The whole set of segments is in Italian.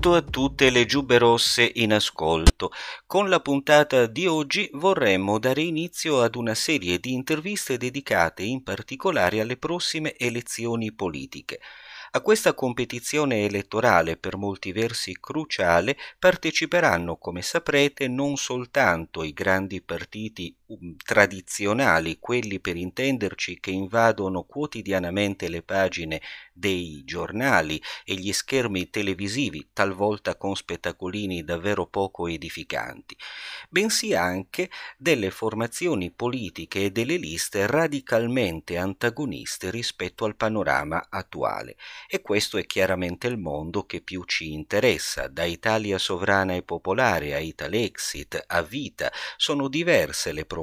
Saluto a tutte le giubbe rosse in ascolto. Con la puntata di oggi vorremmo dare inizio ad una serie di interviste dedicate in particolare alle prossime elezioni politiche. A questa competizione elettorale per molti versi cruciale parteciperanno, come saprete, non soltanto i grandi partiti tradizionali, quelli per intenderci che invadono quotidianamente le pagine dei giornali e gli schermi televisivi, talvolta con spettacolini davvero poco edificanti, bensì anche delle formazioni politiche e delle liste radicalmente antagoniste rispetto al panorama attuale. E questo è chiaramente il mondo che più ci interessa, da Italia sovrana e popolare a Italexit a Vita, sono diverse le proposte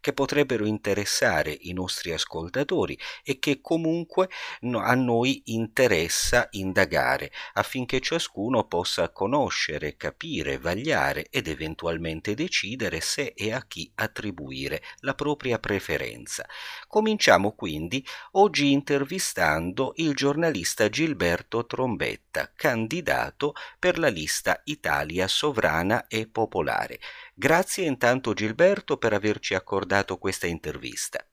che potrebbero interessare i nostri ascoltatori e che comunque hanno noi interessa indagare affinché ciascuno possa conoscere, capire, vagliare ed eventualmente decidere se e a chi attribuire la propria preferenza. Cominciamo quindi oggi intervistando il giornalista Gilberto Trombetta, candidato per la lista Italia sovrana e popolare. Grazie intanto Gilberto per averci accordato questa intervista.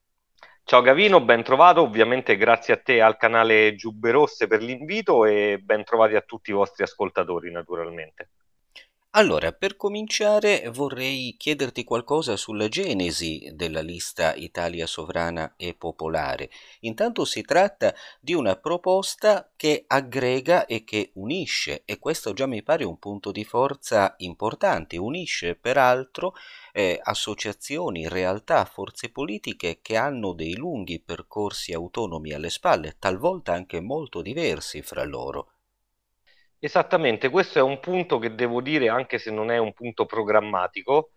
Ciao Gavino, ben trovato, ovviamente grazie a te al canale Giubbe Rosse per l'invito e ben trovati a tutti i vostri ascoltatori naturalmente. Allora, per cominciare vorrei chiederti qualcosa sulla genesi della lista Italia sovrana e popolare. Intanto si tratta di una proposta che aggrega e che unisce e questo già mi pare un punto di forza importante, unisce peraltro eh, associazioni, realtà, forze politiche che hanno dei lunghi percorsi autonomi alle spalle, talvolta anche molto diversi fra loro. Esattamente, questo è un punto che devo dire, anche se non è un punto programmatico,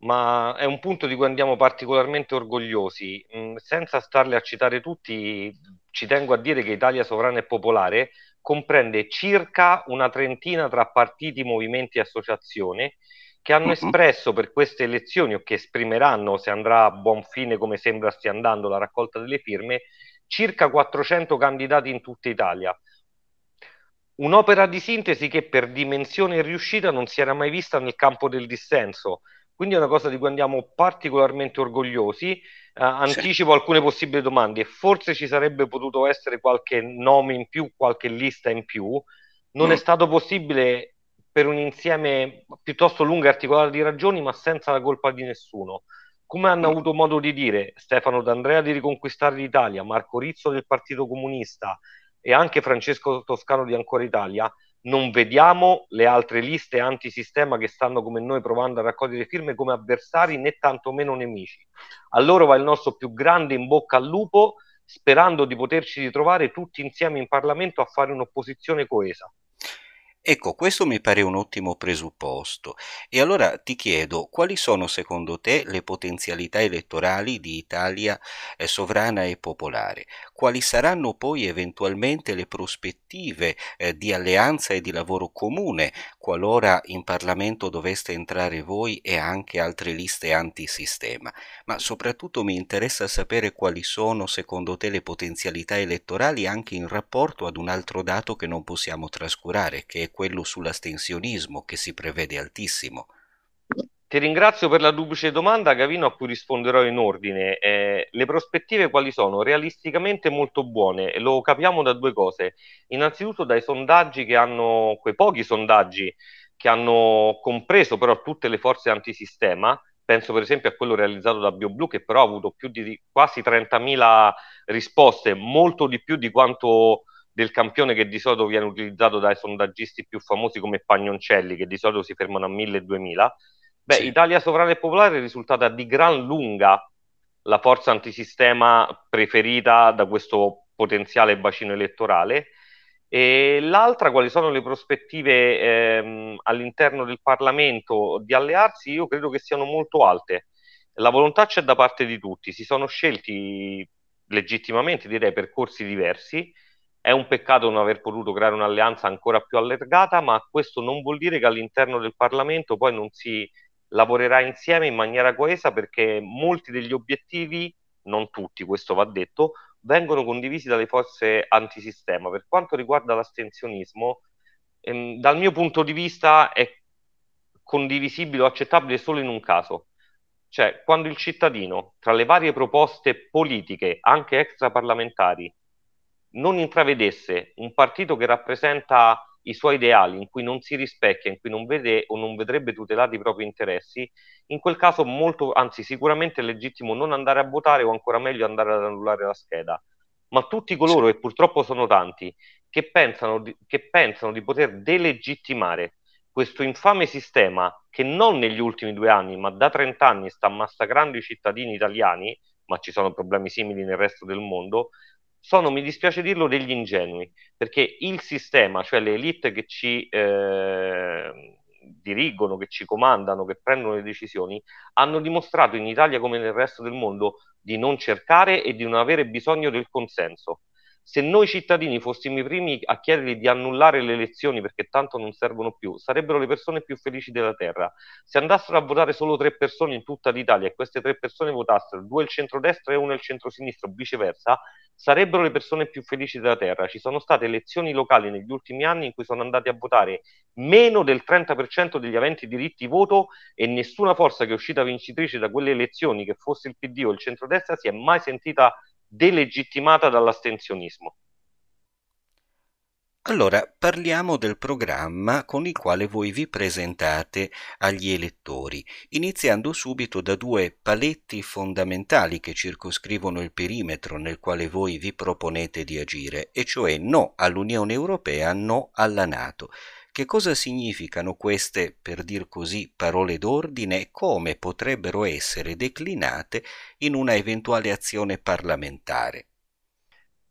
ma è un punto di cui andiamo particolarmente orgogliosi. Mm, senza starle a citare tutti, ci tengo a dire che Italia Sovrana e Popolare comprende circa una trentina tra partiti, movimenti e associazioni che hanno espresso per queste elezioni o che esprimeranno, se andrà a buon fine come sembra stia andando la raccolta delle firme, circa 400 candidati in tutta Italia. Un'opera di sintesi che per dimensione e riuscita non si era mai vista nel campo del dissenso. Quindi è una cosa di cui andiamo particolarmente orgogliosi. Eh, anticipo sì. alcune possibili domande. Forse ci sarebbe potuto essere qualche nome in più, qualche lista in più. Non mm. è stato possibile per un insieme piuttosto lungo e articolato di ragioni, ma senza la colpa di nessuno. Come hanno mm. avuto modo di dire Stefano D'Andrea di Riconquistare l'Italia, Marco Rizzo del Partito Comunista e anche Francesco Toscano di Ancora Italia, non vediamo le altre liste antisistema che stanno come noi provando a raccogliere firme come avversari né tantomeno nemici. A loro va il nostro più grande in bocca al lupo, sperando di poterci ritrovare tutti insieme in Parlamento a fare un'opposizione coesa. Ecco, questo mi pare un ottimo presupposto. E allora ti chiedo, quali sono secondo te le potenzialità elettorali di Italia eh, sovrana e popolare? Quali saranno poi eventualmente le prospettive eh, di alleanza e di lavoro comune qualora in Parlamento doveste entrare voi e anche altre liste antisistema? Ma soprattutto mi interessa sapere quali sono secondo te le potenzialità elettorali anche in rapporto ad un altro dato che non possiamo trascurare, che è quello sull'astensionismo che si prevede altissimo. Ti ringrazio per la duplice domanda, Gavino, a cui risponderò in ordine. Eh, le prospettive quali sono? Realisticamente molto buone, lo capiamo da due cose. Innanzitutto dai sondaggi che hanno, quei pochi sondaggi che hanno compreso però tutte le forze antisistema, penso per esempio a quello realizzato da BioBlue che però ha avuto più di quasi 30.000 risposte, molto di più di quanto del campione che di solito viene utilizzato dai sondaggisti più famosi come Pagnoncelli, che di solito si fermano a 1000-2000. Beh, sì. Italia Sovrana e Popolare è risultata di gran lunga la forza antisistema preferita da questo potenziale bacino elettorale. E l'altra, quali sono le prospettive ehm, all'interno del Parlamento di allearsi? Io credo che siano molto alte. La volontà c'è da parte di tutti, si sono scelti legittimamente, direi, percorsi diversi è un peccato non aver potuto creare un'alleanza ancora più allargata, ma questo non vuol dire che all'interno del Parlamento poi non si lavorerà insieme in maniera coesa perché molti degli obiettivi, non tutti, questo va detto, vengono condivisi dalle forze antisistema. Per quanto riguarda l'astensionismo, ehm, dal mio punto di vista è condivisibile o accettabile solo in un caso, cioè quando il cittadino, tra le varie proposte politiche, anche extraparlamentari, non intravedesse un partito che rappresenta i suoi ideali, in cui non si rispecchia, in cui non vede o non vedrebbe tutelati i propri interessi, in quel caso molto, anzi sicuramente è legittimo non andare a votare o ancora meglio andare ad annullare la scheda. Ma tutti coloro, e purtroppo sono tanti, che pensano di, che pensano di poter delegittimare questo infame sistema che non negli ultimi due anni, ma da 30 anni sta massacrando i cittadini italiani, ma ci sono problemi simili nel resto del mondo, sono, mi dispiace dirlo, degli ingenui, perché il sistema, cioè le elite che ci eh, dirigono, che ci comandano, che prendono le decisioni, hanno dimostrato in Italia come nel resto del mondo di non cercare e di non avere bisogno del consenso se noi cittadini fossimo i primi a chiedergli di annullare le elezioni perché tanto non servono più, sarebbero le persone più felici della terra. Se andassero a votare solo tre persone in tutta l'Italia e queste tre persone votassero due il centrodestra e uno il centrosinistra o viceversa, sarebbero le persone più felici della terra. Ci sono state elezioni locali negli ultimi anni in cui sono andati a votare meno del 30% degli aventi diritti voto e nessuna forza che è uscita vincitrice da quelle elezioni, che fosse il PD o il centrodestra, si è mai sentita delegittimata dall'astensionismo. Allora, parliamo del programma con il quale voi vi presentate agli elettori, iniziando subito da due paletti fondamentali che circoscrivono il perimetro nel quale voi vi proponete di agire, e cioè no all'Unione Europea, no alla Nato. Che cosa significano queste, per dir così, parole d'ordine e come potrebbero essere declinate in una eventuale azione parlamentare?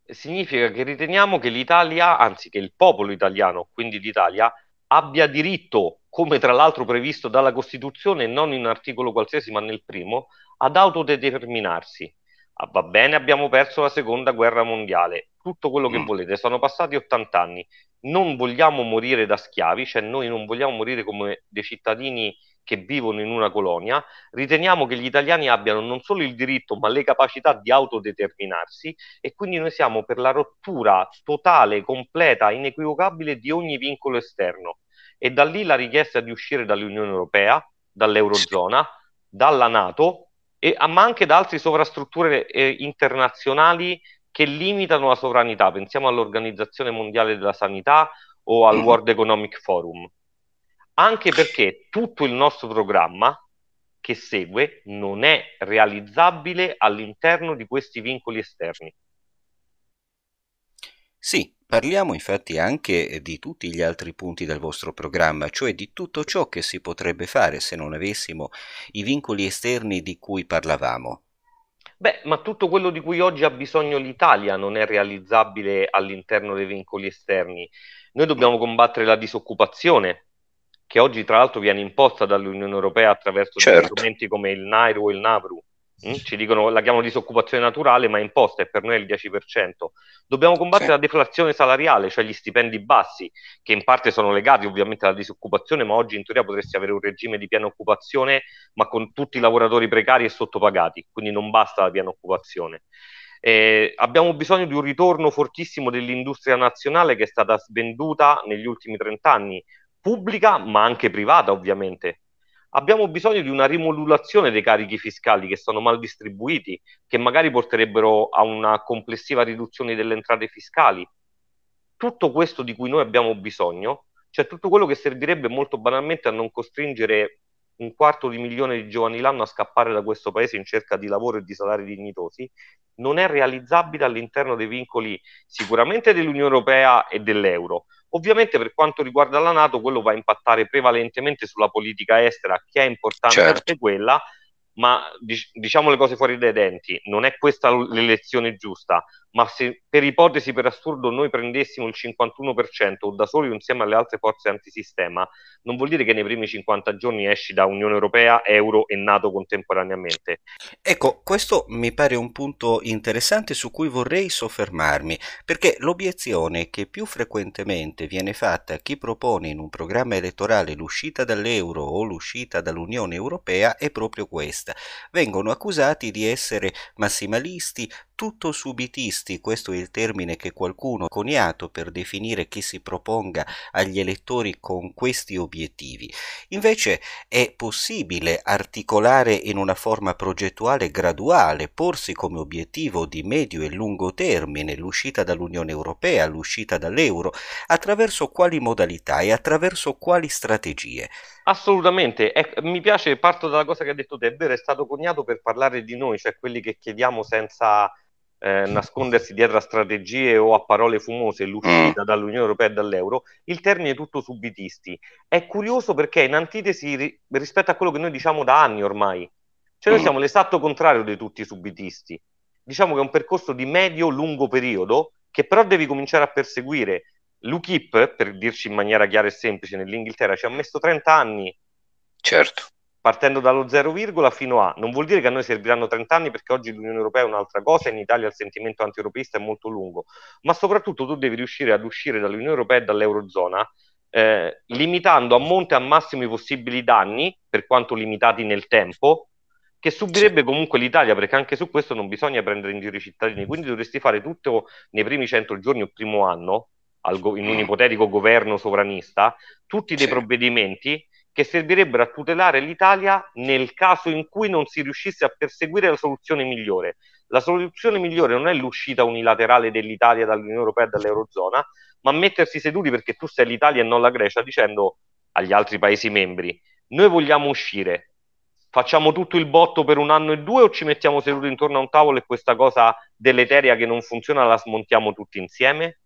Significa che riteniamo che l'Italia, anzi che il popolo italiano, quindi l'Italia, abbia diritto, come tra l'altro previsto dalla Costituzione, non in un articolo qualsiasi ma nel primo, ad autodeterminarsi. Ah, va bene, abbiamo perso la seconda guerra mondiale, tutto quello che mm. volete, sono passati 80 anni, non vogliamo morire da schiavi, cioè noi non vogliamo morire come dei cittadini che vivono in una colonia, riteniamo che gli italiani abbiano non solo il diritto, ma le capacità di autodeterminarsi e quindi noi siamo per la rottura totale, completa, inequivocabile di ogni vincolo esterno. E da lì la richiesta di uscire dall'Unione Europea, dall'Eurozona, dalla Nato, e, ma anche da altre sovrastrutture eh, internazionali che limitano la sovranità. Pensiamo all'Organizzazione Mondiale della Sanità o al mm. World Economic Forum. Anche perché tutto il nostro programma che segue non è realizzabile all'interno di questi vincoli esterni. Sì, parliamo infatti anche di tutti gli altri punti del vostro programma, cioè di tutto ciò che si potrebbe fare se non avessimo i vincoli esterni di cui parlavamo. Beh, ma tutto quello di cui oggi ha bisogno l'Italia non è realizzabile all'interno dei vincoli esterni. Noi dobbiamo combattere la disoccupazione, che oggi tra l'altro viene imposta dall'Unione Europea attraverso certo. strumenti come il Nairo o il Navru. Mm? Ci dicono, la chiamano disoccupazione naturale, ma è imposta e per noi è il 10%. Dobbiamo combattere sì. la deflazione salariale, cioè gli stipendi bassi, che in parte sono legati ovviamente alla disoccupazione, ma oggi in teoria potresti avere un regime di piena occupazione, ma con tutti i lavoratori precari e sottopagati, quindi non basta la piena occupazione. Eh, abbiamo bisogno di un ritorno fortissimo dell'industria nazionale che è stata svenduta negli ultimi 30 anni, pubblica ma anche privata ovviamente abbiamo bisogno di una rimodulazione dei carichi fiscali che sono mal distribuiti, che magari porterebbero a una complessiva riduzione delle entrate fiscali. Tutto questo di cui noi abbiamo bisogno, cioè tutto quello che servirebbe molto banalmente a non costringere un quarto di milione di giovani l'anno a scappare da questo paese in cerca di lavoro e di salari dignitosi, non è realizzabile all'interno dei vincoli sicuramente dell'Unione Europea e dell'euro, Ovviamente per quanto riguarda la Nato, quello va a impattare prevalentemente sulla politica estera, che è importante certo. anche quella, ma diciamo le cose fuori dai denti, non è questa l'elezione giusta, ma se per ipotesi, per assurdo, noi prendessimo il 51% o da soli insieme alle altre forze antisistema, non vuol dire che nei primi 50 giorni esci da Unione Europea, Euro e Nato contemporaneamente. Ecco, questo mi pare un punto interessante su cui vorrei soffermarmi, perché l'obiezione che più frequentemente viene fatta a chi propone in un programma elettorale l'uscita dall'euro o l'uscita dall'Unione Europea è proprio questa. Vengono accusati di essere massimalisti, tutto subitisti, questo è il termine che qualcuno ha coniato per definire chi si proponga agli elettori con questi obiettivi. Invece è possibile articolare in una forma progettuale graduale, porsi come obiettivo di medio e lungo termine l'uscita dall'Unione Europea, l'uscita dall'euro, attraverso quali modalità e attraverso quali strategie. Assolutamente, eh, mi piace, parto dalla cosa che ha detto te, è vero, è stato coniato per parlare di noi, cioè quelli che chiediamo senza eh, nascondersi dietro a strategie o a parole fumose l'uscita mm. dall'Unione Europea e dall'euro, il termine è tutto subitisti. È curioso perché è in antitesi ri- rispetto a quello che noi diciamo da anni ormai. Cioè noi mm. siamo l'esatto contrario di tutti i subitisti. Diciamo che è un percorso di medio-lungo periodo che però devi cominciare a perseguire L'UKIP, per dirci in maniera chiara e semplice, nell'Inghilterra ci ha messo 30 anni. Certo. Partendo dallo 0, fino a. Non vuol dire che a noi serviranno 30 anni perché oggi l'Unione Europea è un'altra cosa e in Italia il sentimento anti-europeista è molto lungo. Ma soprattutto tu devi riuscire ad uscire dall'Unione Europea e dall'Eurozona eh, limitando a monte e a massimo i possibili danni, per quanto limitati nel tempo, che subirebbe comunque l'Italia, perché anche su questo non bisogna prendere in giro i cittadini. Quindi dovresti fare tutto nei primi 100 giorni o primo anno in un ipotetico governo sovranista, tutti dei provvedimenti che servirebbero a tutelare l'Italia nel caso in cui non si riuscisse a perseguire la soluzione migliore. La soluzione migliore non è l'uscita unilaterale dell'Italia dall'Unione Europea e dall'Eurozona, ma mettersi seduti perché tu sei l'Italia e non la Grecia dicendo agli altri Paesi membri noi vogliamo uscire, facciamo tutto il botto per un anno e due o ci mettiamo seduti intorno a un tavolo e questa cosa deleteria che non funziona la smontiamo tutti insieme?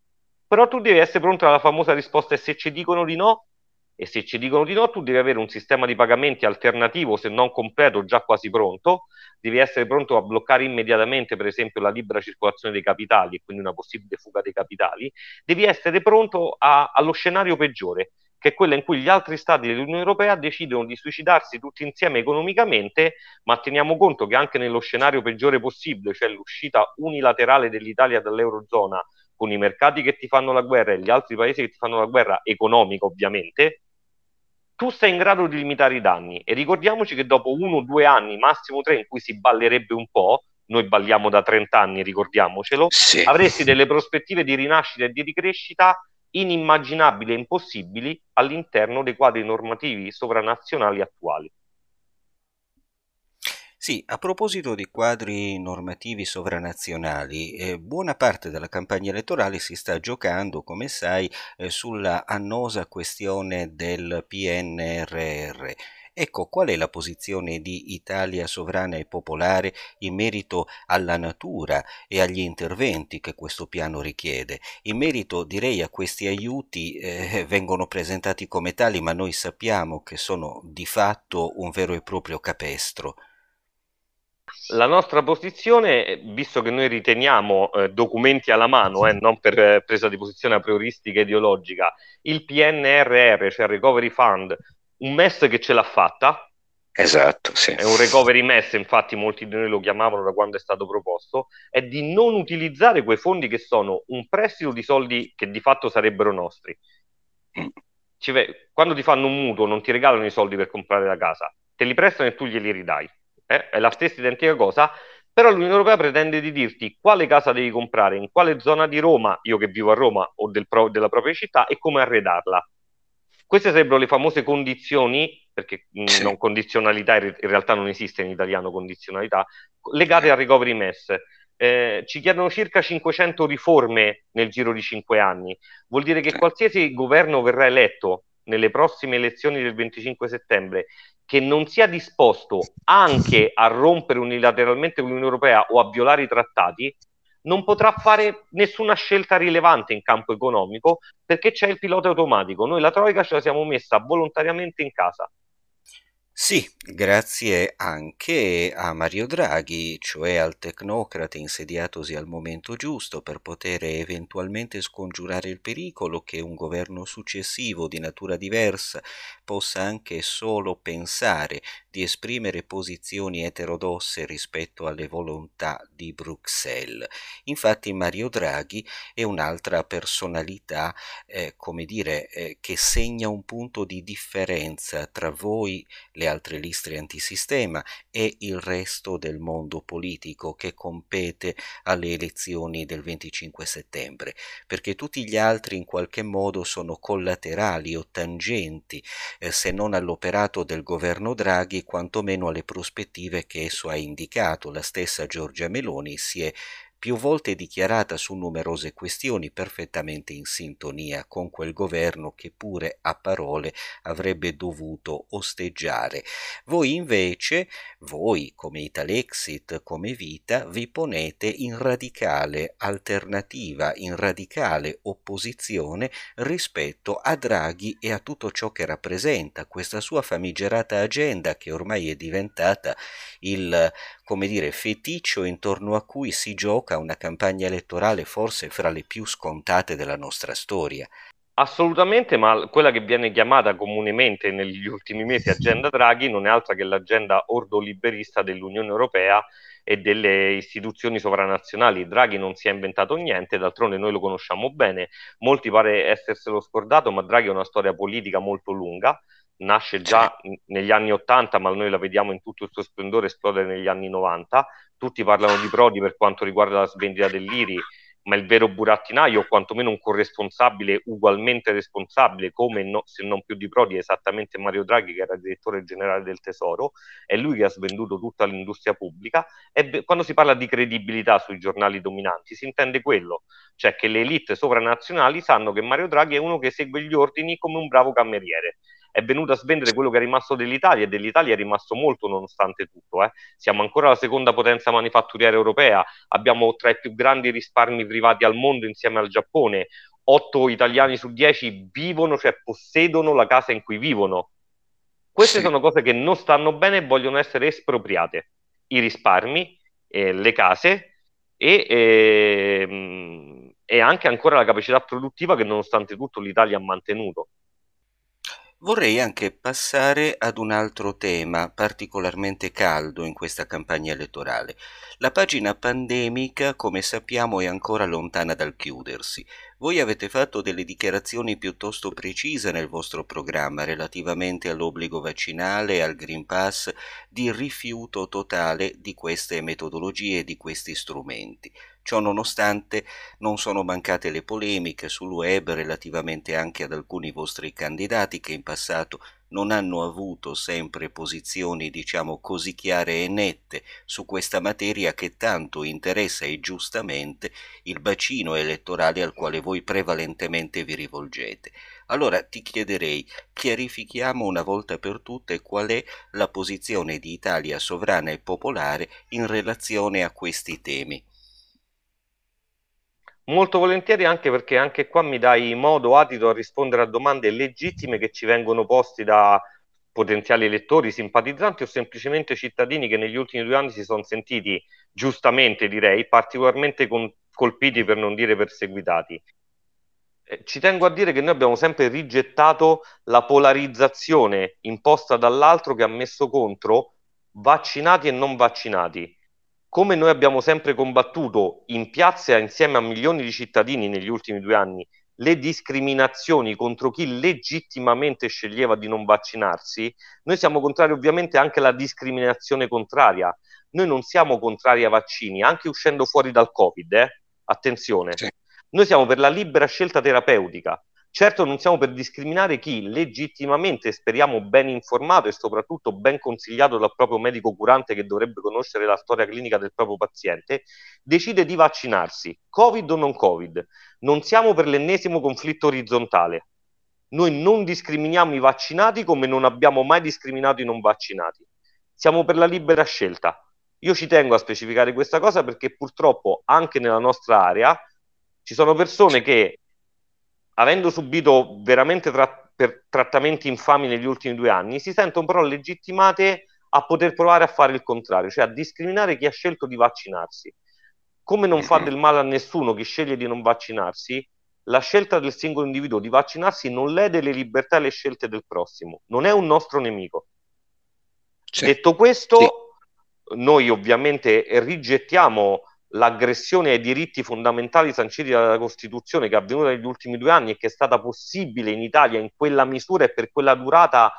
Però tu devi essere pronto alla famosa risposta e se ci dicono di no, e se ci dicono di no, tu devi avere un sistema di pagamenti alternativo, se non completo, già quasi pronto. Devi essere pronto a bloccare immediatamente, per esempio, la libera circolazione dei capitali, quindi una possibile fuga dei capitali. Devi essere pronto a, allo scenario peggiore, che è quello in cui gli altri stati dell'Unione Europea decidono di suicidarsi tutti insieme economicamente, ma teniamo conto che anche nello scenario peggiore possibile, cioè l'uscita unilaterale dell'Italia dall'Eurozona, con i mercati che ti fanno la guerra e gli altri paesi che ti fanno la guerra economica ovviamente, tu sei in grado di limitare i danni. E ricordiamoci che dopo uno o due anni, massimo tre, in cui si ballerebbe un po', noi balliamo da 30 anni, ricordiamocelo, sì. avresti delle prospettive di rinascita e di ricrescita inimmaginabili e impossibili all'interno dei quadri normativi sovranazionali attuali. Sì, a proposito di quadri normativi sovranazionali, eh, buona parte della campagna elettorale si sta giocando, come sai, eh, sulla annosa questione del PNRR. Ecco, qual è la posizione di Italia sovrana e popolare in merito alla natura e agli interventi che questo piano richiede? In merito, direi, a questi aiuti eh, vengono presentati come tali, ma noi sappiamo che sono di fatto un vero e proprio capestro. La nostra posizione, visto che noi riteniamo eh, documenti alla mano, eh, non per eh, presa di posizione a prioristica ideologica, il PNRR, cioè il Recovery Fund, un MES che ce l'ha fatta. Esatto, sì. È un recovery MES, infatti molti di noi lo chiamavano da quando è stato proposto, è di non utilizzare quei fondi che sono un prestito di soldi che di fatto sarebbero nostri. Mm. Ci, quando ti fanno un mutuo non ti regalano i soldi per comprare la casa, te li prestano e tu glieli ridai eh, è la stessa identica cosa, però l'Unione Europea pretende di dirti quale casa devi comprare, in quale zona di Roma, io che vivo a Roma o del pro, della propria città, e come arredarla. Queste sarebbero le famose condizioni, perché mm, sì. non condizionalità, in realtà non esiste in italiano condizionalità, legate al recovery mess. Eh, ci chiedono circa 500 riforme nel giro di 5 anni. Vuol dire che qualsiasi governo verrà eletto nelle prossime elezioni del 25 settembre che non sia disposto anche a rompere unilateralmente l'Unione Europea o a violare i trattati, non potrà fare nessuna scelta rilevante in campo economico perché c'è il pilota automatico. Noi la Troica ce la siamo messa volontariamente in casa. Sì, grazie anche a Mario Draghi, cioè al tecnocrate insediatosi al momento giusto per poter eventualmente scongiurare il pericolo che un governo successivo di natura diversa possa anche solo pensare di esprimere posizioni eterodosse rispetto alle volontà di Bruxelles. Infatti Mario Draghi è un'altra personalità, eh, come dire, eh, che segna un punto di differenza tra voi, le le altre listre antisistema e il resto del mondo politico che compete alle elezioni del 25 settembre, perché tutti gli altri in qualche modo sono collaterali o tangenti, eh, se non all'operato del governo Draghi, quantomeno alle prospettive che esso ha indicato. La stessa Giorgia Meloni si è più volte dichiarata su numerose questioni perfettamente in sintonia con quel governo che pure a parole avrebbe dovuto osteggiare. Voi invece, voi come Italexit, come Vita, vi ponete in radicale alternativa, in radicale opposizione rispetto a Draghi e a tutto ciò che rappresenta questa sua famigerata agenda che ormai è diventata il come dire, feticcio intorno a cui si gioca una campagna elettorale forse fra le più scontate della nostra storia. Assolutamente, ma quella che viene chiamata comunemente negli ultimi mesi agenda Draghi non è altra che l'agenda ordoliberista dell'Unione Europea e delle istituzioni sovranazionali. Draghi non si è inventato niente, d'altronde noi lo conosciamo bene, molti pare esserselo scordato, ma Draghi ha una storia politica molto lunga, nasce già negli anni 80, ma noi la vediamo in tutto il suo splendore esplodere negli anni 90. Tutti parlano di Prodi per quanto riguarda la svendita dell'IRI, ma il vero burattinaio, o quantomeno un corresponsabile ugualmente responsabile, come no, se non più di Prodi, è esattamente Mario Draghi, che era direttore generale del Tesoro, è lui che ha svenduto tutta l'industria pubblica. E quando si parla di credibilità sui giornali dominanti, si intende quello, cioè che le elite sovranazionali sanno che Mario Draghi è uno che segue gli ordini come un bravo cameriere è venuto a svendere quello che è rimasto dell'Italia e dell'Italia è rimasto molto nonostante tutto. Eh. Siamo ancora la seconda potenza manifatturiera europea, abbiamo tra i più grandi risparmi privati al mondo insieme al Giappone, 8 italiani su 10 vivono, cioè possiedono la casa in cui vivono. Queste sì. sono cose che non stanno bene e vogliono essere espropriate. I risparmi, eh, le case e, eh, e anche ancora la capacità produttiva che nonostante tutto l'Italia ha mantenuto. Vorrei anche passare ad un altro tema particolarmente caldo in questa campagna elettorale. La pagina pandemica, come sappiamo, è ancora lontana dal chiudersi. Voi avete fatto delle dichiarazioni piuttosto precise nel vostro programma relativamente all'obbligo vaccinale al Green Pass di rifiuto totale di queste metodologie e di questi strumenti. Ciò nonostante non sono mancate le polemiche sul web relativamente anche ad alcuni vostri candidati che in passato non hanno avuto sempre posizioni diciamo così chiare e nette su questa materia che tanto interessa e giustamente il bacino elettorale al quale voi prevalentemente vi rivolgete. Allora ti chiederei, chiarifichiamo una volta per tutte qual è la posizione di Italia sovrana e popolare in relazione a questi temi. Molto volentieri anche perché anche qua mi dai modo adito a rispondere a domande legittime che ci vengono posti da potenziali elettori, simpatizzanti o semplicemente cittadini che negli ultimi due anni si sono sentiti, giustamente direi, particolarmente con, colpiti per non dire perseguitati. Eh, ci tengo a dire che noi abbiamo sempre rigettato la polarizzazione imposta dall'altro che ha messo contro vaccinati e non vaccinati come noi abbiamo sempre combattuto in piazza insieme a milioni di cittadini negli ultimi due anni le discriminazioni contro chi legittimamente sceglieva di non vaccinarsi, noi siamo contrari ovviamente anche alla discriminazione contraria. Noi non siamo contrari ai vaccini, anche uscendo fuori dal Covid, eh? attenzione. Sì. Noi siamo per la libera scelta terapeutica. Certo non siamo per discriminare chi legittimamente, speriamo ben informato e soprattutto ben consigliato dal proprio medico curante che dovrebbe conoscere la storia clinica del proprio paziente, decide di vaccinarsi, Covid o non Covid. Non siamo per l'ennesimo conflitto orizzontale. Noi non discriminiamo i vaccinati come non abbiamo mai discriminato i non vaccinati. Siamo per la libera scelta. Io ci tengo a specificare questa cosa perché purtroppo anche nella nostra area ci sono persone che avendo subito veramente tra- trattamenti infami negli ultimi due anni, si sentono però legittimate a poter provare a fare il contrario, cioè a discriminare chi ha scelto di vaccinarsi. Come non fa del male a nessuno chi sceglie di non vaccinarsi, la scelta del singolo individuo di vaccinarsi non lede le libertà e le scelte del prossimo, non è un nostro nemico. Sì. Detto questo, sì. noi ovviamente rigettiamo l'aggressione ai diritti fondamentali sanciti dalla Costituzione che è avvenuta negli ultimi due anni e che è stata possibile in Italia in quella misura e per quella durata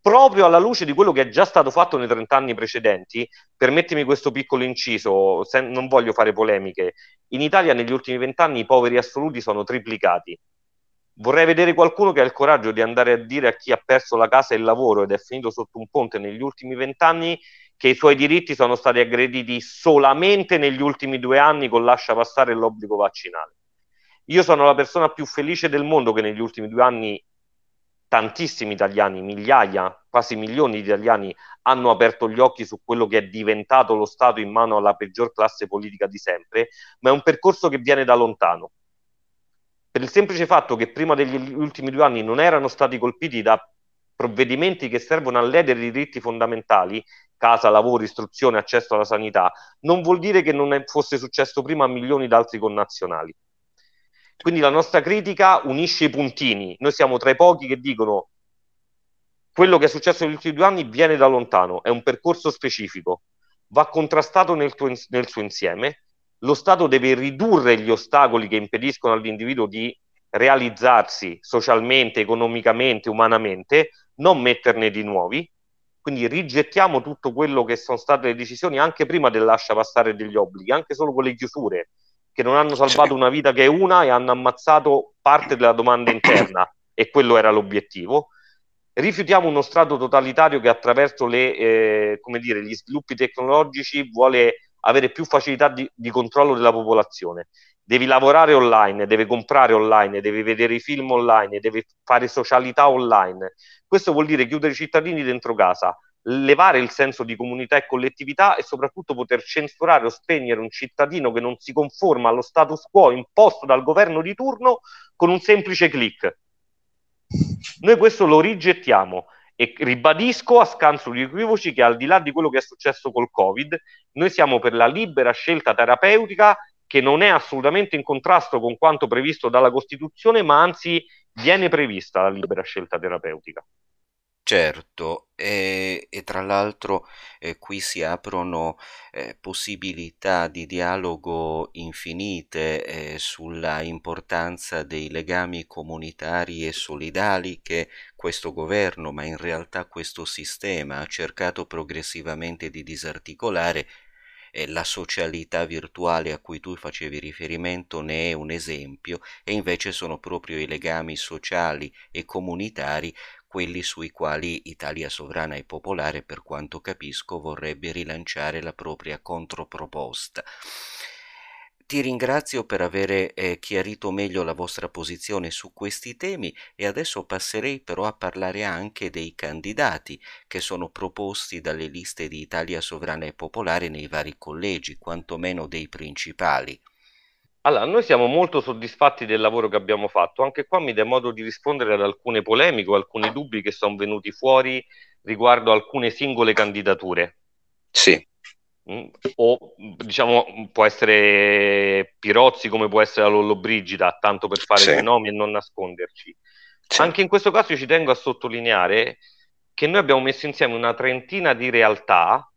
proprio alla luce di quello che è già stato fatto nei 30 anni precedenti, permettimi questo piccolo inciso, se, non voglio fare polemiche, in Italia negli ultimi vent'anni i poveri assoluti sono triplicati. Vorrei vedere qualcuno che ha il coraggio di andare a dire a chi ha perso la casa e il lavoro ed è finito sotto un ponte negli ultimi vent'anni che i suoi diritti sono stati aggrediti solamente negli ultimi due anni con lascia passare l'obbligo vaccinale. Io sono la persona più felice del mondo che negli ultimi due anni tantissimi italiani, migliaia, quasi milioni di italiani hanno aperto gli occhi su quello che è diventato lo Stato in mano alla peggior classe politica di sempre, ma è un percorso che viene da lontano. Per il semplice fatto che prima degli ultimi due anni non erano stati colpiti da provvedimenti che servono a ledere i diritti fondamentali, casa, lavoro, istruzione, accesso alla sanità, non vuol dire che non fosse successo prima a milioni di altri connazionali. Quindi la nostra critica unisce i puntini. Noi siamo tra i pochi che dicono quello che è successo negli ultimi due anni viene da lontano, è un percorso specifico, va contrastato nel, tuo, nel suo insieme. Lo Stato deve ridurre gli ostacoli che impediscono all'individuo di realizzarsi socialmente, economicamente, umanamente, non metterne di nuovi. Quindi rigettiamo tutto quello che sono state le decisioni anche prima del lascia passare degli obblighi, anche solo con le chiusure che non hanno salvato una vita che è una e hanno ammazzato parte della domanda interna e quello era l'obiettivo. Rifiutiamo uno Stato totalitario che attraverso le, eh, come dire, gli sviluppi tecnologici vuole avere più facilità di, di controllo della popolazione. Devi lavorare online, devi comprare online, devi vedere i film online, devi fare socialità online. Questo vuol dire chiudere i cittadini dentro casa, levare il senso di comunità e collettività e soprattutto poter censurare o spegnere un cittadino che non si conforma allo status quo imposto dal governo di turno con un semplice clic. Noi questo lo rigettiamo e ribadisco a scanso di equivoci che al di là di quello che è successo col Covid, noi siamo per la libera scelta terapeutica che non è assolutamente in contrasto con quanto previsto dalla Costituzione, ma anzi viene prevista la libera scelta terapeutica. Certo, e, e tra l'altro eh, qui si aprono eh, possibilità di dialogo infinite eh, sulla importanza dei legami comunitari e solidali che questo governo, ma in realtà questo sistema ha cercato progressivamente di disarticolare. E la socialità virtuale a cui tu facevi riferimento ne è un esempio e invece sono proprio i legami sociali e comunitari quelli sui quali Italia Sovrana e Popolare, per quanto capisco, vorrebbe rilanciare la propria controproposta. Ti ringrazio per aver eh, chiarito meglio la vostra posizione su questi temi e adesso passerei però a parlare anche dei candidati che sono proposti dalle liste di Italia Sovrana e Popolare nei vari collegi, quantomeno dei principali. Allora, noi siamo molto soddisfatti del lavoro che abbiamo fatto. Anche qua mi dà modo di rispondere ad alcune polemiche o alcuni dubbi che sono venuti fuori riguardo alcune singole candidature. Sì. Mm, o diciamo può essere Pirozzi come può essere la Lollobrigida, tanto per fare sì. dei nomi e non nasconderci. Sì. Anche in questo caso io ci tengo a sottolineare che noi abbiamo messo insieme una trentina di realtà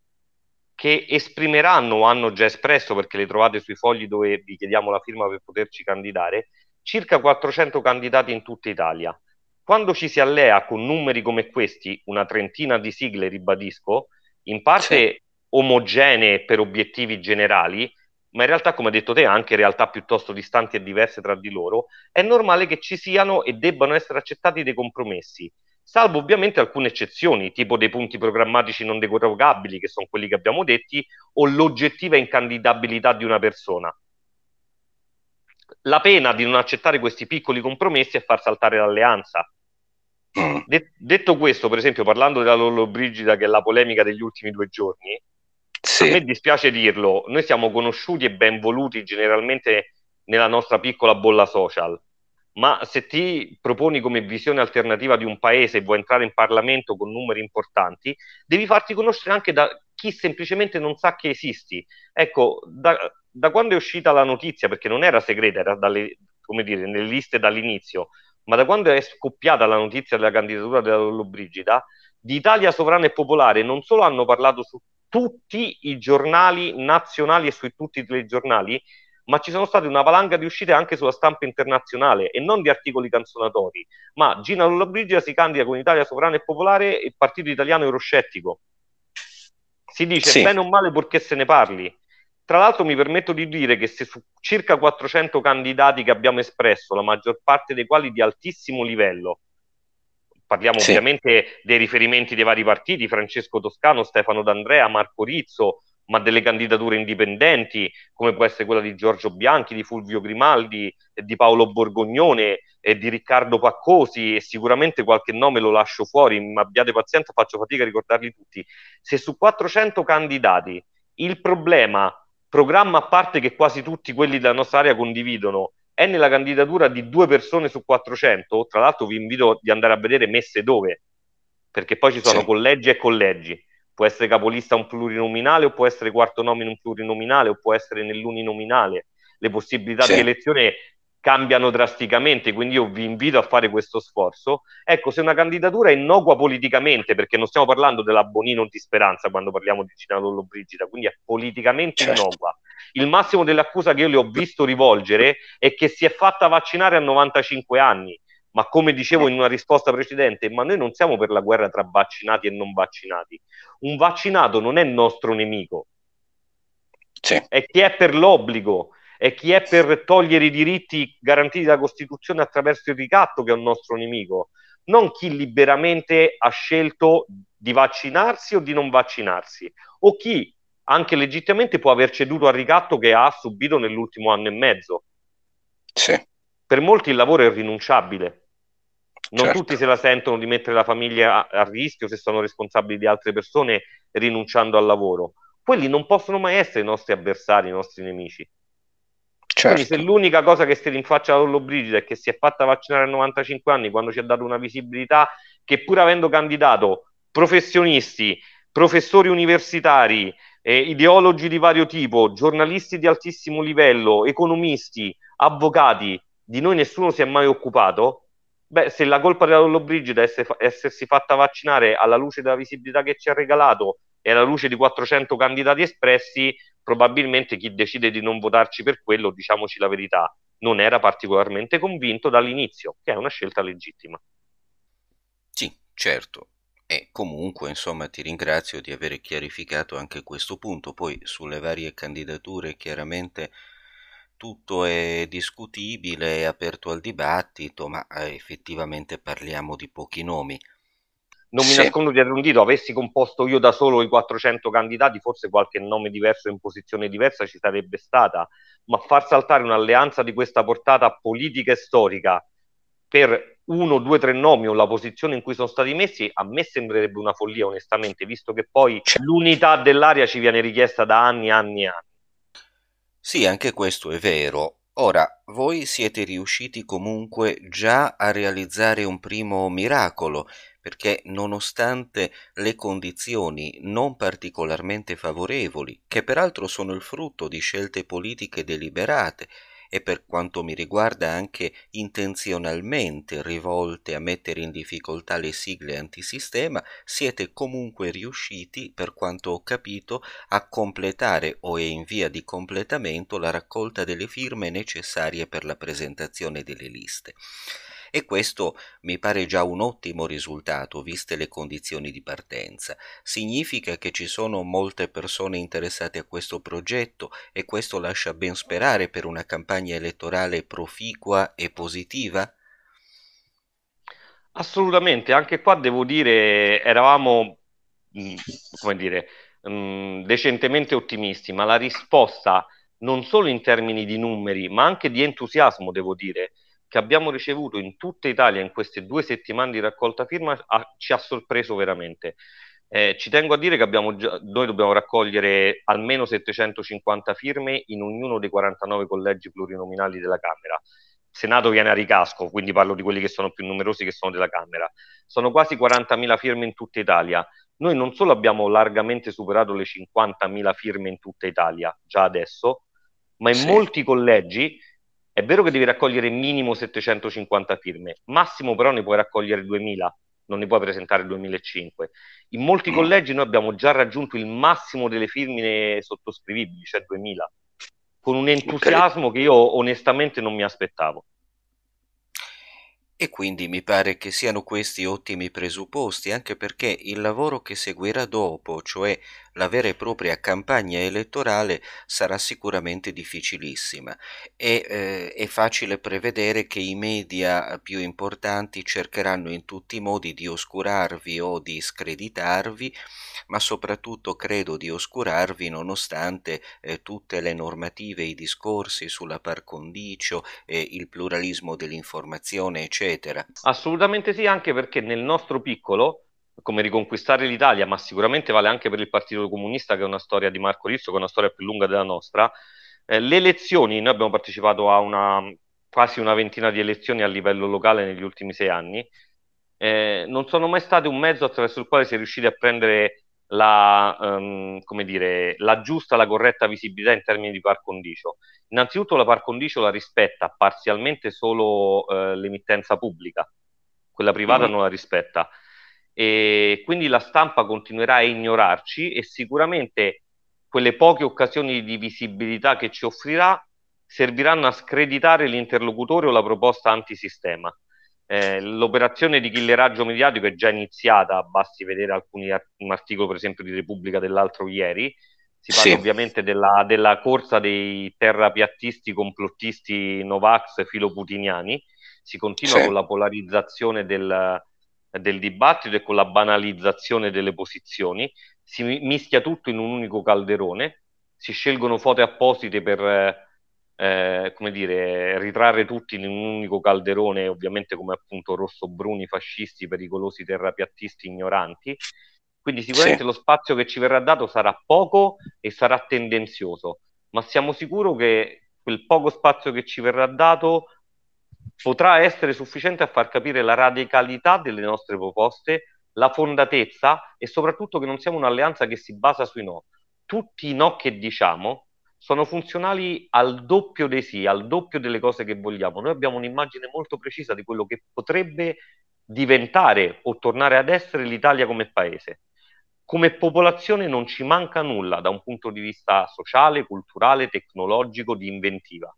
che esprimeranno o hanno già espresso, perché le trovate sui fogli dove vi chiediamo la firma per poterci candidare, circa 400 candidati in tutta Italia. Quando ci si allea con numeri come questi, una trentina di sigle, ribadisco, in parte sì. omogenee per obiettivi generali, ma in realtà, come hai detto te, anche realtà piuttosto distanti e diverse tra di loro, è normale che ci siano e debbano essere accettati dei compromessi salvo ovviamente alcune eccezioni, tipo dei punti programmatici non derogabili, che sono quelli che abbiamo detti, o l'oggettiva incandidabilità di una persona. La pena di non accettare questi piccoli compromessi è far saltare l'alleanza. Mm. De- detto questo, per esempio, parlando della Lollo Brigida, che è la polemica degli ultimi due giorni, sì. a me dispiace dirlo, noi siamo conosciuti e ben voluti generalmente nella nostra piccola bolla social ma se ti proponi come visione alternativa di un paese e vuoi entrare in Parlamento con numeri importanti, devi farti conoscere anche da chi semplicemente non sa che esisti. Ecco, da, da quando è uscita la notizia, perché non era segreta, era dalle, dire, nelle liste dall'inizio, ma da quando è scoppiata la notizia della candidatura della Lollobrigida, di Italia Sovrana e Popolare non solo hanno parlato su tutti i giornali nazionali e su tutti i telegiornali, ma ci sono state una valanga di uscite anche sulla stampa internazionale e non di articoli canzonatori. Ma Gina Lollobrigida si candida con Italia Sovrana e Popolare e il Partito Italiano Euroscettico. Si dice sì. bene o male purché se ne parli. Tra l'altro mi permetto di dire che se su circa 400 candidati che abbiamo espresso, la maggior parte dei quali di altissimo livello, parliamo sì. ovviamente dei riferimenti dei vari partiti, Francesco Toscano, Stefano D'Andrea, Marco Rizzo, ma delle candidature indipendenti, come può essere quella di Giorgio Bianchi, di Fulvio Grimaldi, di Paolo Borgognone e di Riccardo Paccosi e sicuramente qualche nome lo lascio fuori, ma abbiate pazienza, faccio fatica a ricordarli tutti. Se su 400 candidati il problema, programma a parte che quasi tutti quelli della nostra area condividono, è nella candidatura di due persone su 400, tra l'altro vi invito di andare a vedere messe dove, perché poi ci sono sì. collegi e collegi può essere capolista un plurinominale o può essere quarto nomine un plurinominale o può essere nell'uninominale. Le possibilità sì. di elezione cambiano drasticamente, quindi io vi invito a fare questo sforzo. Ecco, se una candidatura è innocua politicamente, perché non stiamo parlando della Bonino di Speranza quando parliamo di Gina Lollobrigida, quindi è politicamente certo. innocua. Il massimo dell'accusa che io le ho visto rivolgere è che si è fatta vaccinare a 95 anni ma come dicevo in una risposta precedente, ma noi non siamo per la guerra tra vaccinati e non vaccinati. Un vaccinato non è nostro nemico, sì. è chi è per l'obbligo, è chi è per togliere i diritti garantiti dalla Costituzione attraverso il ricatto che è un nostro nemico, non chi liberamente ha scelto di vaccinarsi o di non vaccinarsi, o chi anche legittimamente può aver ceduto al ricatto che ha subito nell'ultimo anno e mezzo. Sì. Per molti il lavoro è rinunciabile, non certo. tutti se la sentono di mettere la famiglia a, a rischio se sono responsabili di altre persone rinunciando al lavoro. Quelli non possono mai essere i nostri avversari, i nostri nemici. Certo. Quindi se l'unica cosa che si rinfaccia a Lollobrigida è che si è fatta vaccinare a 95 anni quando ci ha dato una visibilità che pur avendo candidato professionisti, professori universitari, eh, ideologi di vario tipo, giornalisti di altissimo livello, economisti, avvocati, di noi nessuno si è mai occupato, Beh, se la colpa della Lollobrigida è essersi fatta vaccinare alla luce della visibilità che ci ha regalato e alla luce di 400 candidati espressi, probabilmente chi decide di non votarci per quello, diciamoci la verità, non era particolarmente convinto dall'inizio, che è una scelta legittima. Sì, certo. E comunque, insomma, ti ringrazio di aver chiarificato anche questo punto. Poi sulle varie candidature, chiaramente tutto è discutibile, è aperto al dibattito, ma eh, effettivamente parliamo di pochi nomi. Non mi nascondo dietro un dito, avessi composto io da solo i 400 candidati, forse qualche nome diverso in posizione diversa ci sarebbe stata, ma far saltare un'alleanza di questa portata politica e storica per uno, due, tre nomi o la posizione in cui sono stati messi, a me sembrerebbe una follia, onestamente, visto che poi l'unità dell'area ci viene richiesta da anni, anni e anni. Sì, anche questo è vero. Ora, voi siete riusciti comunque già a realizzare un primo miracolo, perché nonostante le condizioni non particolarmente favorevoli, che peraltro sono il frutto di scelte politiche deliberate e per quanto mi riguarda anche intenzionalmente rivolte a mettere in difficoltà le sigle antisistema, siete comunque riusciti, per quanto ho capito, a completare o è in via di completamento la raccolta delle firme necessarie per la presentazione delle liste e questo mi pare già un ottimo risultato viste le condizioni di partenza. Significa che ci sono molte persone interessate a questo progetto e questo lascia ben sperare per una campagna elettorale proficua e positiva? Assolutamente, anche qua devo dire, eravamo, mm, come dire, mm, decentemente ottimisti, ma la risposta non solo in termini di numeri, ma anche di entusiasmo, devo dire, che abbiamo ricevuto in tutta Italia in queste due settimane di raccolta firma ha, ci ha sorpreso veramente. Eh, ci tengo a dire che già, noi dobbiamo raccogliere almeno 750 firme in ognuno dei 49 collegi plurinominali della Camera. Senato viene a ricasco, quindi parlo di quelli che sono più numerosi che sono della Camera. Sono quasi 40.000 firme in tutta Italia. Noi non solo abbiamo largamente superato le 50.000 firme in tutta Italia, già adesso, ma in sì. molti collegi è vero che devi raccogliere minimo 750 firme, massimo però ne puoi raccogliere 2000, non ne puoi presentare 2005. In molti mm. collegi noi abbiamo già raggiunto il massimo delle firme sottoscrivibili, cioè 2000. con un entusiasmo okay. che io onestamente non mi aspettavo. E quindi mi pare che siano questi ottimi presupposti, anche perché il lavoro che seguirà dopo, cioè la vera e propria campagna elettorale, sarà sicuramente difficilissima e eh, è facile prevedere che i media più importanti cercheranno in tutti i modi di oscurarvi o di screditarvi, ma soprattutto credo di oscurarvi nonostante eh, tutte le normative, i discorsi sulla par condicio, eh, il pluralismo dell'informazione, eccetera. Assolutamente sì, anche perché nel nostro piccolo come riconquistare l'Italia, ma sicuramente vale anche per il Partito Comunista, che è una storia di Marco Rizzo, che è una storia più lunga della nostra. Eh, le elezioni, noi abbiamo partecipato a una, quasi una ventina di elezioni a livello locale negli ultimi sei anni, eh, non sono mai state un mezzo attraverso il quale si è riusciti a prendere la, um, come dire, la giusta, la corretta visibilità in termini di par condicio. Innanzitutto la par condicio la rispetta parzialmente solo eh, l'emittenza pubblica, quella privata mm. non la rispetta e quindi la stampa continuerà a ignorarci e sicuramente quelle poche occasioni di visibilità che ci offrirà serviranno a screditare l'interlocutore o la proposta antisistema. Eh, l'operazione di killeraggio mediatico è già iniziata, basti vedere alcuni art- un articolo per esempio di Repubblica dell'altro ieri, si parla sì. ovviamente della, della, corsa dei terrapiattisti complottisti Novax filoputiniani, si continua sì. con la polarizzazione del, del dibattito e con la banalizzazione delle posizioni, si mischia tutto in un unico calderone, si scelgono foto apposite per, eh, come dire, ritrarre tutti in un unico calderone, ovviamente come appunto rossobruni, fascisti, pericolosi, terrapiattisti, ignoranti. Quindi sicuramente sì. lo spazio che ci verrà dato sarà poco e sarà tendenzioso, ma siamo sicuri che quel poco spazio che ci verrà dato potrà essere sufficiente a far capire la radicalità delle nostre proposte, la fondatezza e soprattutto che non siamo un'alleanza che si basa sui no. Tutti i no che diciamo sono funzionali al doppio dei sì, al doppio delle cose che vogliamo. Noi abbiamo un'immagine molto precisa di quello che potrebbe diventare o tornare ad essere l'Italia come paese. Come popolazione non ci manca nulla da un punto di vista sociale, culturale, tecnologico, di inventiva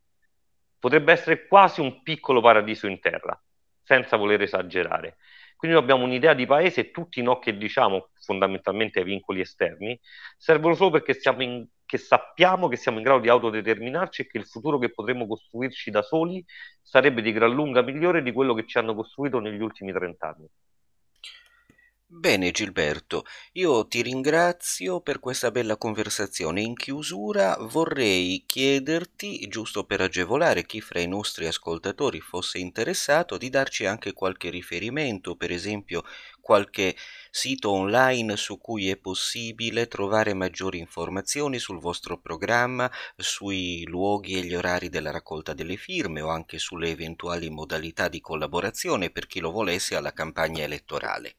potrebbe essere quasi un piccolo paradiso in terra, senza voler esagerare. Quindi noi abbiamo un'idea di paese e tutti no che diciamo fondamentalmente ai vincoli esterni servono solo perché in, che sappiamo che siamo in grado di autodeterminarci e che il futuro che potremo costruirci da soli sarebbe di gran lunga migliore di quello che ci hanno costruito negli ultimi trent'anni. Bene Gilberto, io ti ringrazio per questa bella conversazione. In chiusura vorrei chiederti, giusto per agevolare chi fra i nostri ascoltatori fosse interessato, di darci anche qualche riferimento, per esempio qualche sito online su cui è possibile trovare maggiori informazioni sul vostro programma, sui luoghi e gli orari della raccolta delle firme o anche sulle eventuali modalità di collaborazione per chi lo volesse alla campagna elettorale.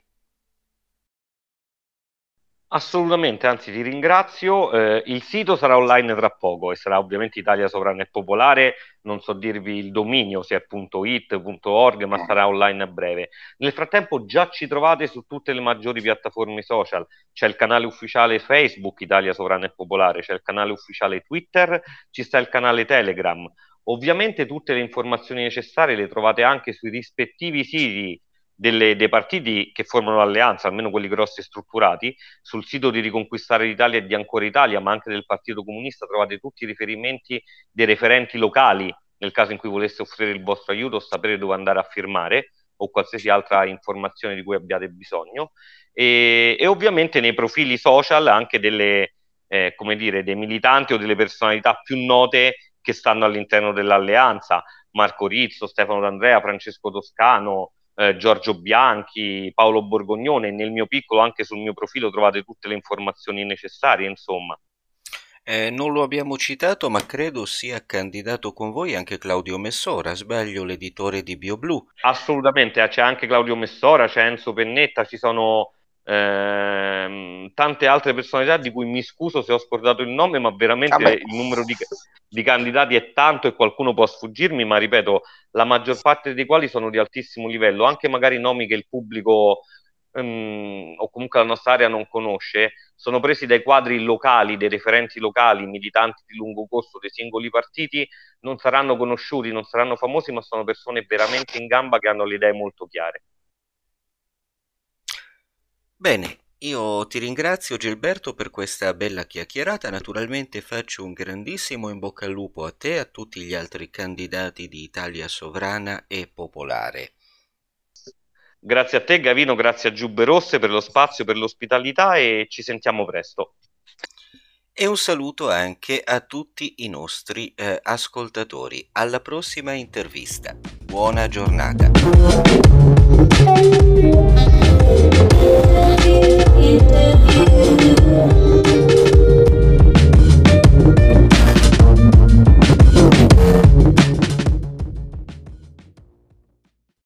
Assolutamente, anzi ti ringrazio. Eh, il sito sarà online tra poco e sarà ovviamente Italia Sovrana e Popolare, non so dirvi il dominio se è .it, .org, ma sarà online a breve. Nel frattempo già ci trovate su tutte le maggiori piattaforme social, c'è il canale ufficiale Facebook Italia Sovrana e Popolare, c'è il canale ufficiale Twitter, ci sta il canale Telegram. Ovviamente tutte le informazioni necessarie le trovate anche sui rispettivi siti delle, dei partiti che formano l'alleanza, almeno quelli grossi e strutturati, sul sito di Riconquistare l'Italia e di Ancora Italia, ma anche del Partito Comunista, trovate tutti i riferimenti dei referenti locali nel caso in cui voleste offrire il vostro aiuto sapere dove andare a firmare o qualsiasi altra informazione di cui abbiate bisogno. E, e ovviamente nei profili social anche delle, eh, come dire, dei militanti o delle personalità più note che stanno all'interno dell'alleanza, Marco Rizzo, Stefano D'Andrea, Francesco Toscano, eh, Giorgio Bianchi, Paolo Borgognone, nel mio piccolo anche sul mio profilo trovate tutte le informazioni necessarie, insomma. Eh, non lo abbiamo citato, ma credo sia candidato con voi anche Claudio Messora, sbaglio l'editore di BioBlue. Assolutamente, c'è anche Claudio Messora, c'è Enzo Pennetta, ci sono ehm, tante altre personalità di cui mi scuso se ho scordato il nome, ma veramente Vabbè. il numero di, di, candidati è tanto e qualcuno può sfuggirmi, ma ripeto, la maggior parte dei quali sono di altissimo livello, anche magari nomi che il pubblico um, o comunque la nostra area non conosce, sono presi dai quadri locali, dei referenti locali, militanti di lungo corso dei singoli partiti, non saranno conosciuti, non saranno famosi, ma sono persone veramente in gamba che hanno le idee molto chiare. Bene, io ti ringrazio Gilberto per questa bella chiacchierata, naturalmente faccio un grandissimo in bocca al lupo a te e a tutti gli altri candidati di Italia Sovrana e Popolare. Grazie a te Gavino, grazie a Giubbe Rosse per lo spazio, per l'ospitalità e ci sentiamo presto. E un saluto anche a tutti i nostri eh, ascoltatori. Alla prossima intervista. Buona giornata. interview, interview.